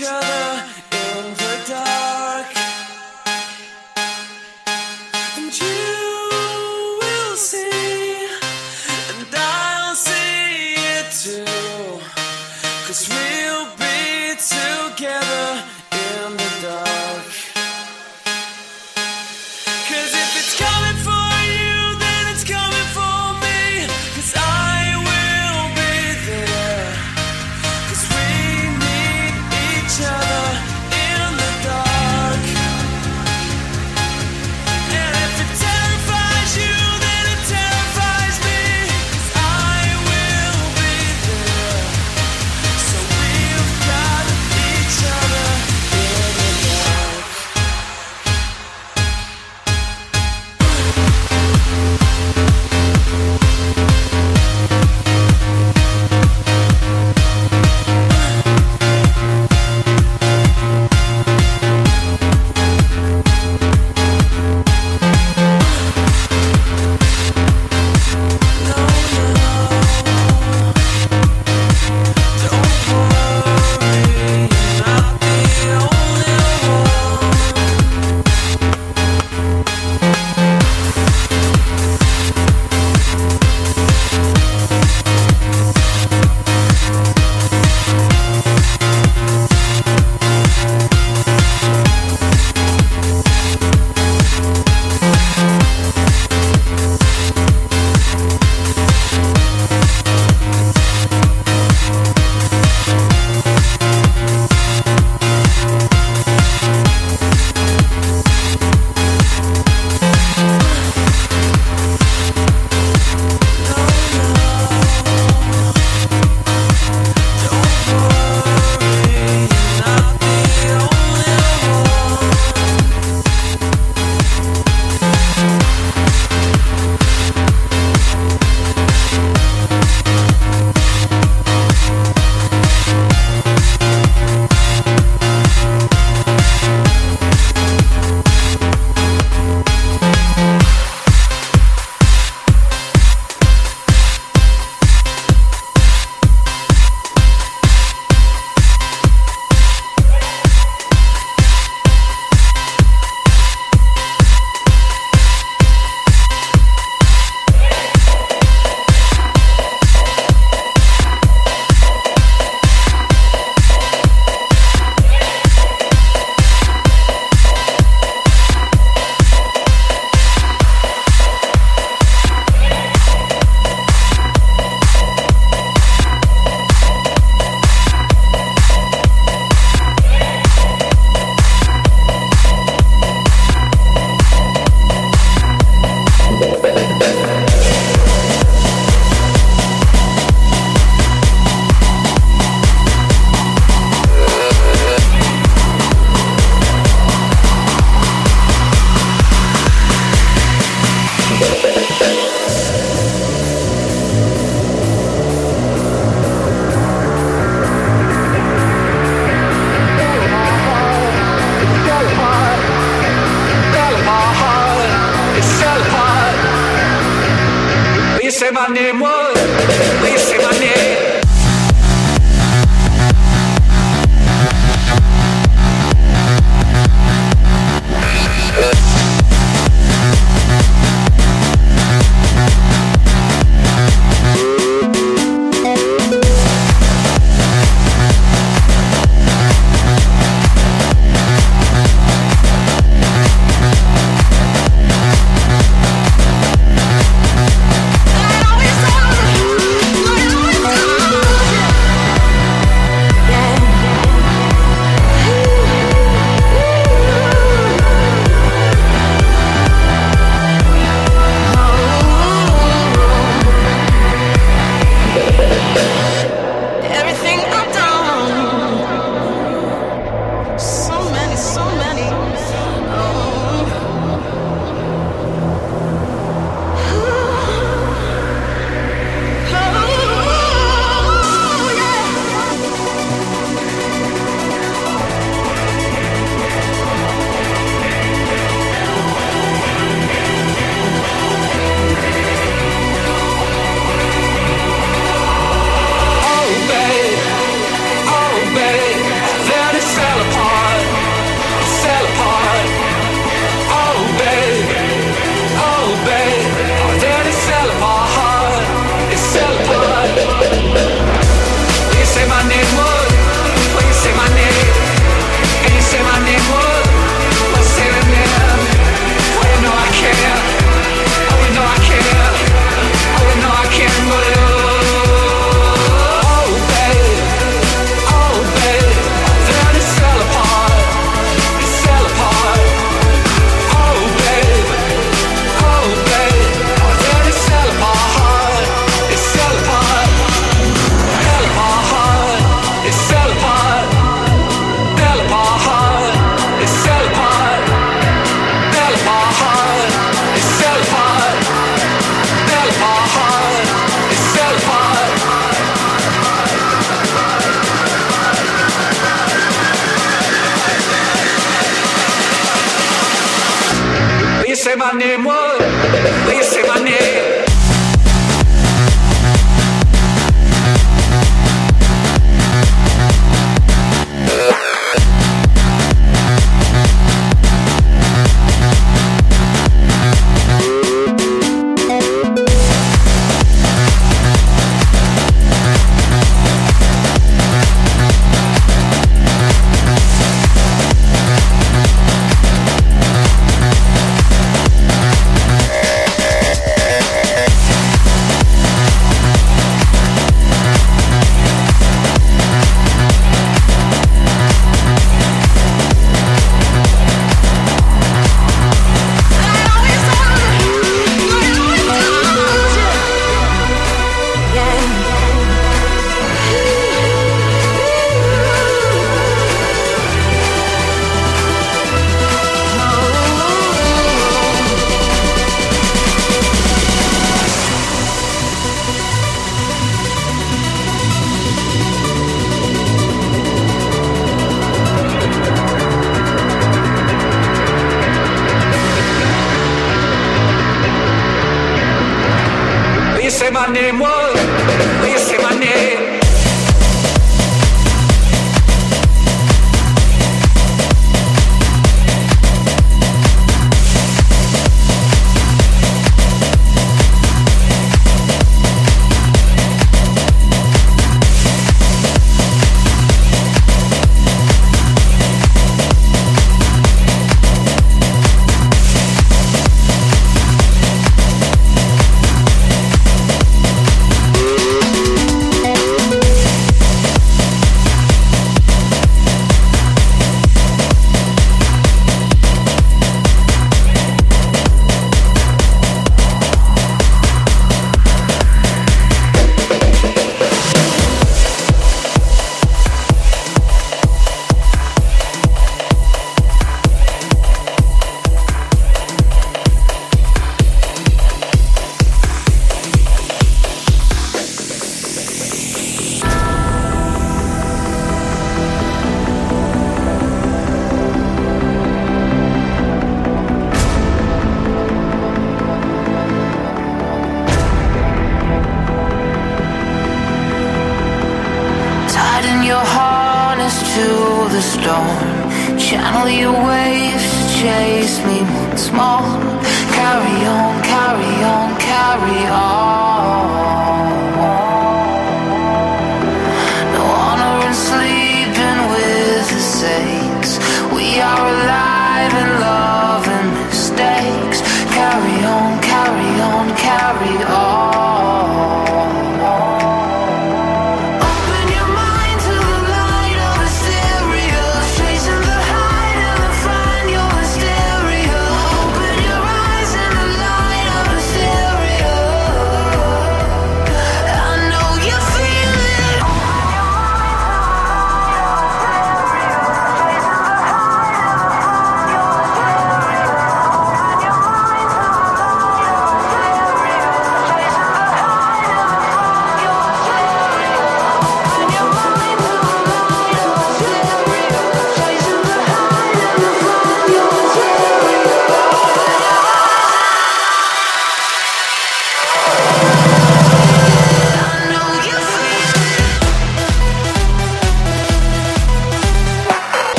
each other.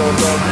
Bye.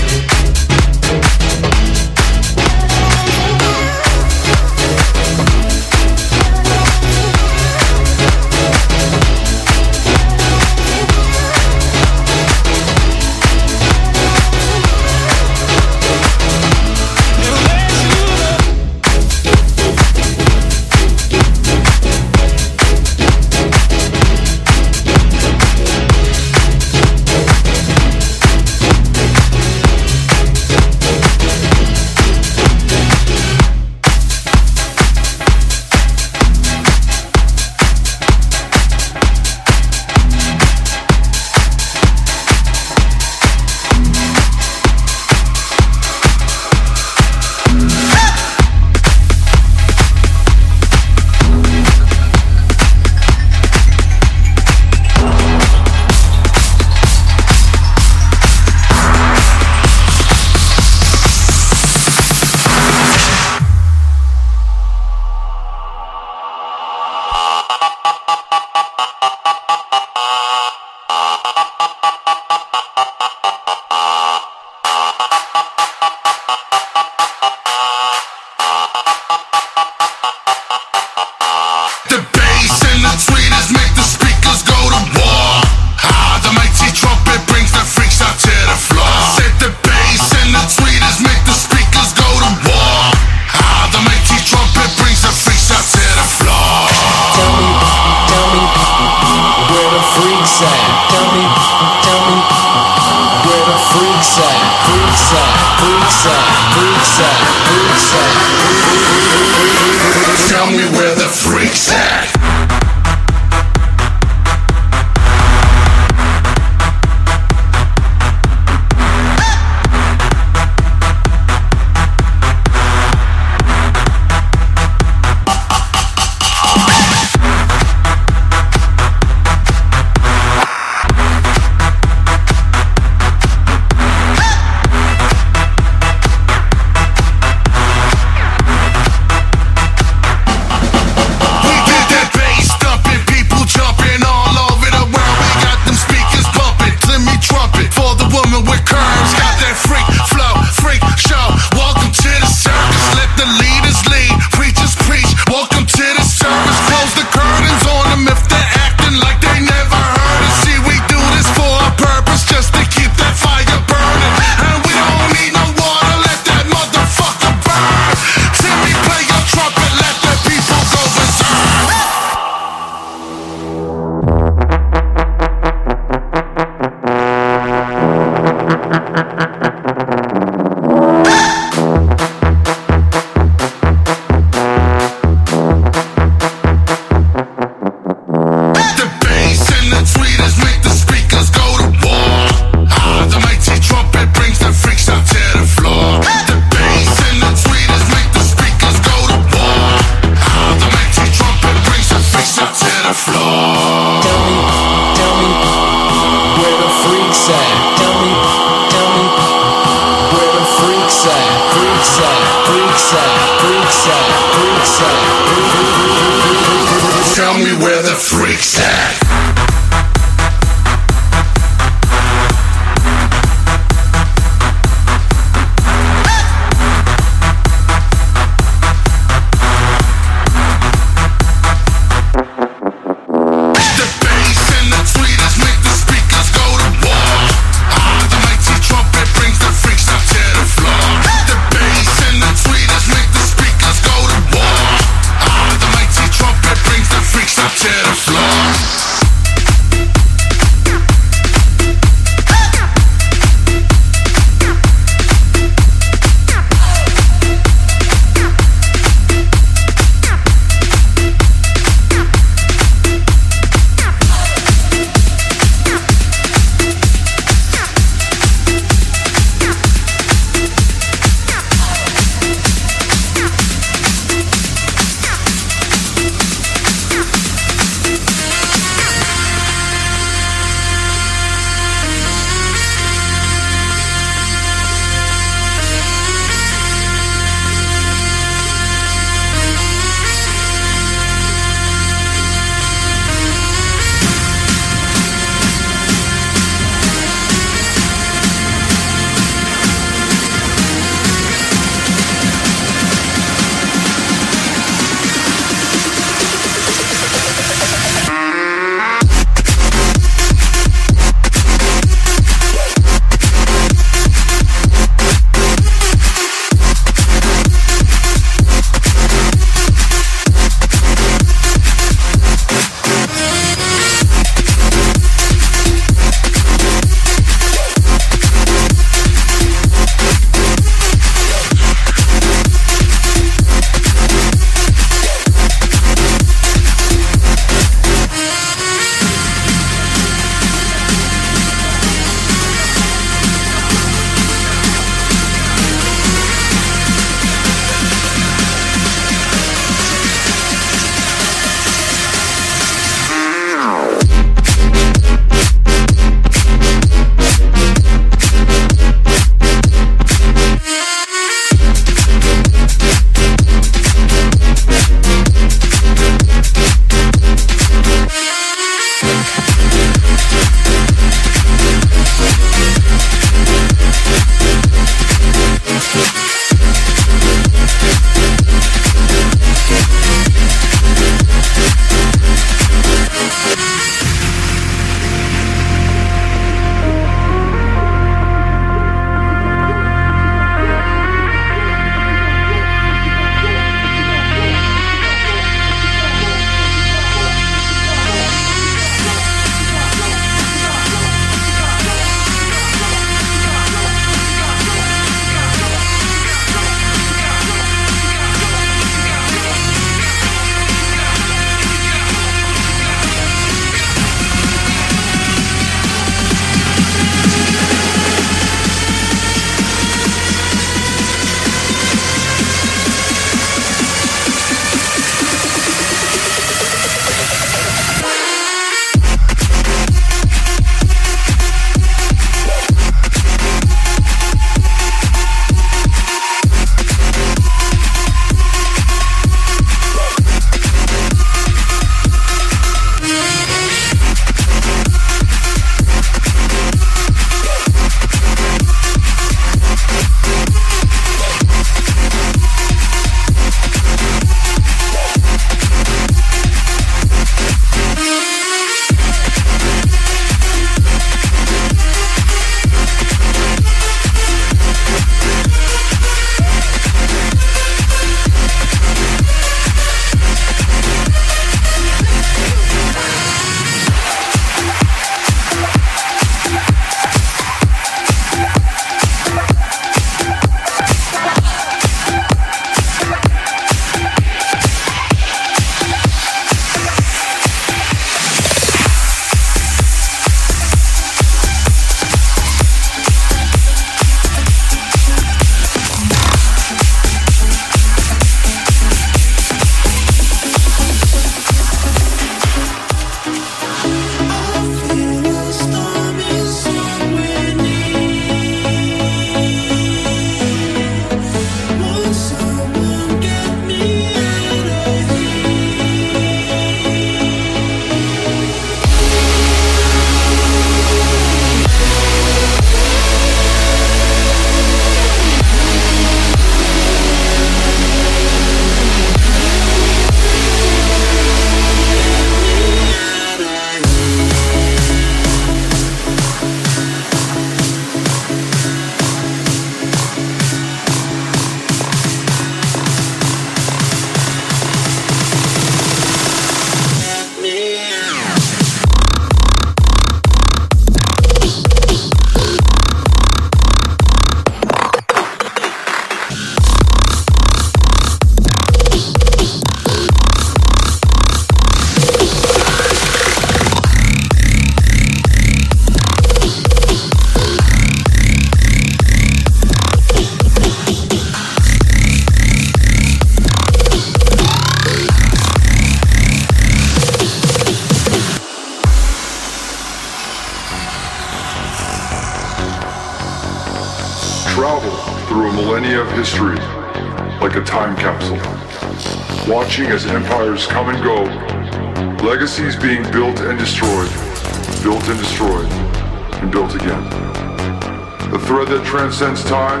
Transcends time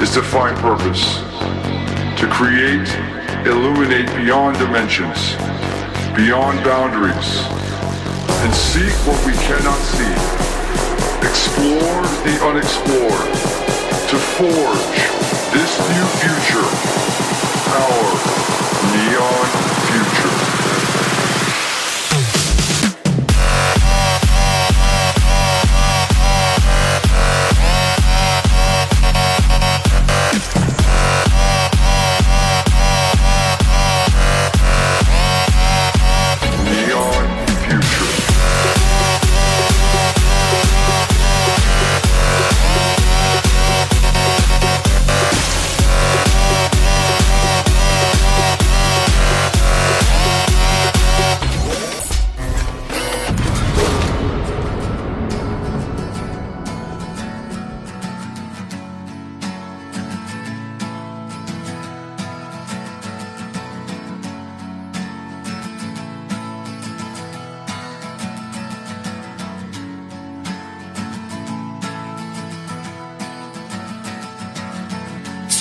is to find purpose, to create, illuminate beyond dimensions, beyond boundaries, and seek what we cannot see. Explore the unexplored, to forge this new future, our neon future.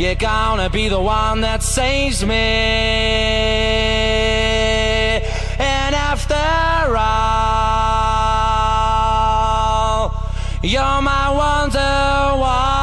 you're gonna be the one that saves me. And after all, you're my You're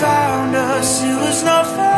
found us, it was no false